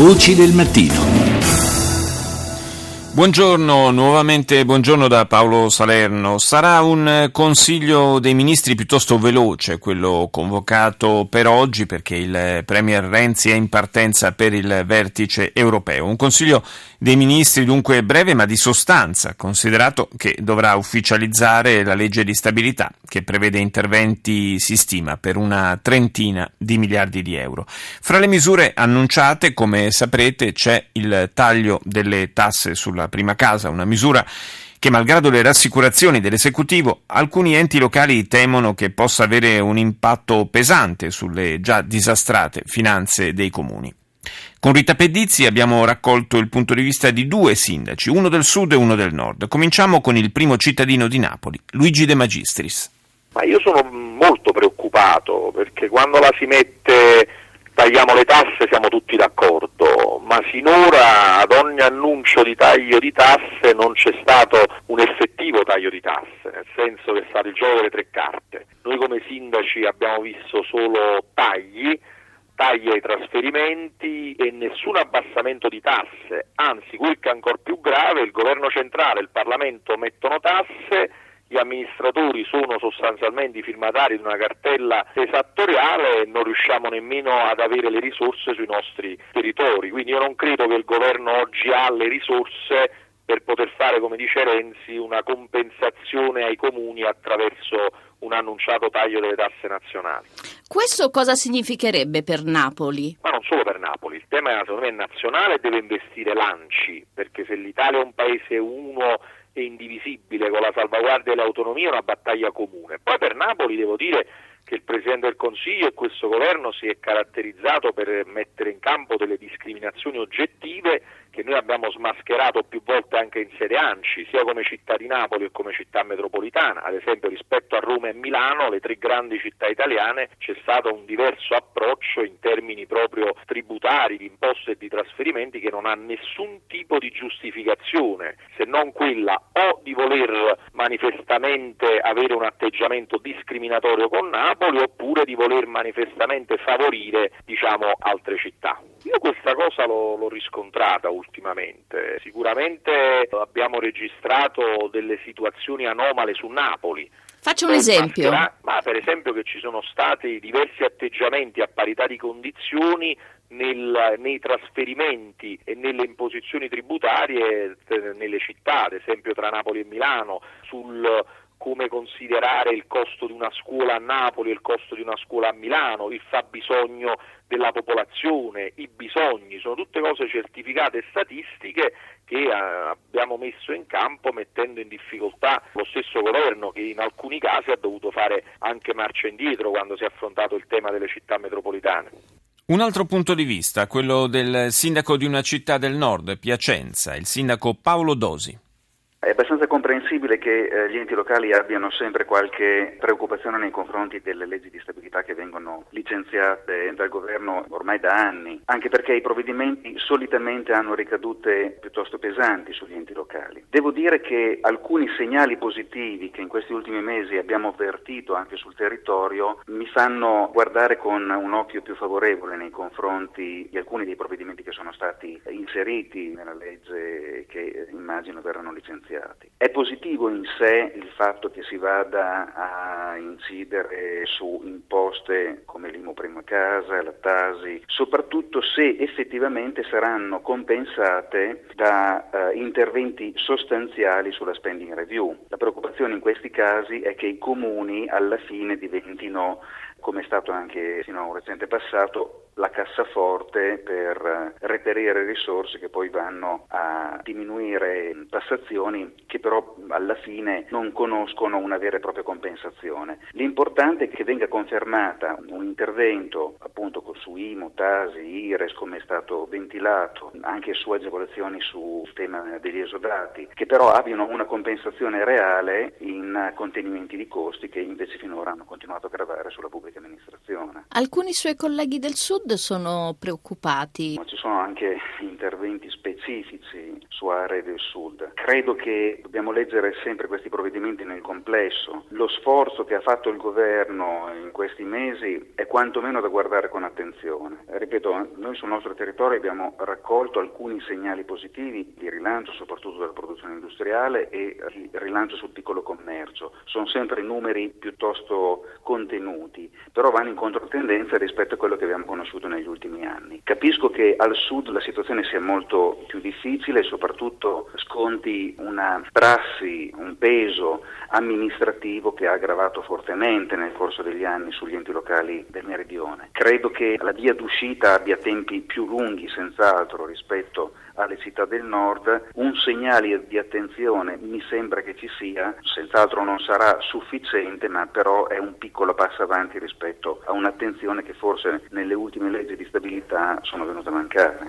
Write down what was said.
Voci del mattino. Buongiorno, nuovamente buongiorno da Paolo Salerno. Sarà un consiglio dei ministri piuttosto veloce, quello convocato per oggi perché il Premier Renzi è in partenza per il vertice europeo. Un consiglio dei ministri dunque breve ma di sostanza, considerato che dovrà ufficializzare la legge di stabilità che prevede interventi, si stima, per una trentina di miliardi di euro. Fra le misure annunciate, come saprete, c'è il taglio delle tasse sulla prima casa, una misura che malgrado le rassicurazioni dell'esecutivo, alcuni enti locali temono che possa avere un impatto pesante sulle già disastrate finanze dei comuni. Con Rita Pedizzi abbiamo raccolto il punto di vista di due sindaci, uno del sud e uno del nord. Cominciamo con il primo cittadino di Napoli, Luigi De Magistris. Ma io sono molto preoccupato perché quando la si mette tagliamo le tasse siamo tutti d'accordo, ma sinora ad ogni annuncio di taglio di tasse non c'è stato un effettivo taglio di tasse, nel senso che è stato il gioco delle tre carte. Noi come sindaci abbiamo visto solo tagli, tagli ai trasferimenti e nessun abbassamento di tasse, anzi quel che è ancora più grave, il governo centrale e il Parlamento mettono tasse gli amministratori sono sostanzialmente i firmatari di una cartella esattoriale e non riusciamo nemmeno ad avere le risorse sui nostri territori. Quindi io non credo che il governo oggi ha le risorse per poter fare, come dice Renzi, una compensazione ai comuni attraverso un annunciato taglio delle tasse nazionali. Questo cosa significherebbe per Napoli? Ma non solo per Napoli, il tema secondo me è nazionale e deve investire lanci, perché se l'Italia è un paese uno e indivisibile con la salvaguardia dell'autonomia è una battaglia comune. Poi per Napoli devo dire che il Presidente del Consiglio e questo governo si è caratterizzato per mettere in campo delle discriminazioni oggettive che noi abbiamo smascherato più volte anche in sede ANCI, sia come città di Napoli che come città metropolitana. Ad esempio rispetto a Roma e Milano, le tre grandi città italiane, c'è stato un diverso approccio in termini proprio tributari, di imposte e di trasferimenti che non ha nessun tipo di giustificazione, se non quella o di voler manifestamente avere un atteggiamento discriminatorio con Napoli oppure di voler manifestamente favorire diciamo, altre città. Io questa cosa l'ho, l'ho riscontrata ultimamente. Sicuramente abbiamo registrato delle situazioni anomale su Napoli. Faccio un esempio. Ma per esempio che ci sono stati diversi atteggiamenti a parità di condizioni nel, nei trasferimenti e nelle imposizioni tributarie eh, nelle città, ad esempio tra Napoli e Milano, sul come considerare il costo di una scuola a Napoli il costo di una scuola a Milano, il fabbisogno della popolazione, i bisogni, sono tutte cose certificate e statistiche che eh, abbiamo messo in campo mettendo in difficoltà lo stesso governo che in alcuni casi ha dovuto fare anche marcia indietro quando si è affrontato il tema delle città metropolitane. Un altro punto di vista, quello del sindaco di una città del nord, Piacenza, il sindaco Paolo Dosi. È abbastanza comprensibile che eh, gli enti locali abbiano sempre qualche preoccupazione nei confronti delle leggi di stabilità che vengono licenziate dal governo ormai da anni, anche perché i provvedimenti solitamente hanno ricadute piuttosto pesanti sugli enti locali. Devo dire che alcuni segnali positivi che in questi ultimi mesi abbiamo avvertito anche sul territorio mi fanno guardare con un occhio più favorevole nei confronti di alcuni dei provvedimenti che sono stati inseriti nella legge che immagino verranno licenziati finanziati. È positivo in sé il fatto che si vada a incidere su imposte come l'IMU prima casa, la Tasi, soprattutto se effettivamente saranno compensate da uh, interventi sostanziali sulla spending review. La preoccupazione in questi casi è che i comuni alla fine diventino come è stato anche fino a un recente passato, la cassaforte per reperire risorse che poi vanno a diminuire tassazioni che però alla fine non conoscono una vera e propria compensazione. L'importante è che venga confermata un intervento appunto su IMU, Tasi, IRES come è stato ventilato, anche su agevolazioni sul tema degli esodati, che però abbiano una compensazione reale in contenimenti di costi che invece finora hanno continuato a gravare sulla pubblica pubblica amministrazione. Alcuni suoi colleghi del Sud sono preoccupati. Ma ci sono anche interventi specifici su aree del Sud. Credo che dobbiamo leggere sempre questi provvedimenti nel complesso. Lo sforzo che ha fatto il governo in questi mesi è quantomeno da guardare con attenzione. Ripeto, noi sul nostro territorio abbiamo raccolto alcuni segnali positivi di rilancio, soprattutto della produzione industriale e di rilancio sul piccolo commercio. Sono sempre numeri piuttosto contenuti, però vanno in controtendenza rispetto a quello che abbiamo conosciuto negli ultimi anni. Capisco che al sud la situazione sia molto più difficile e soprattutto sconti una prassi, un peso amministrativo che ha aggravato fortemente nel corso degli anni sugli enti locali del meridione. Credo che la via d'uscita abbia tempi più lunghi senz'altro rispetto alle città del nord, un segnale di attenzione mi sembra che ci sia, senz'altro non sarà sufficiente, ma però è un piccolo passo avanti rispetto a un'attenzione che forse nelle ultime leggi di stabilità sono venute a mancare.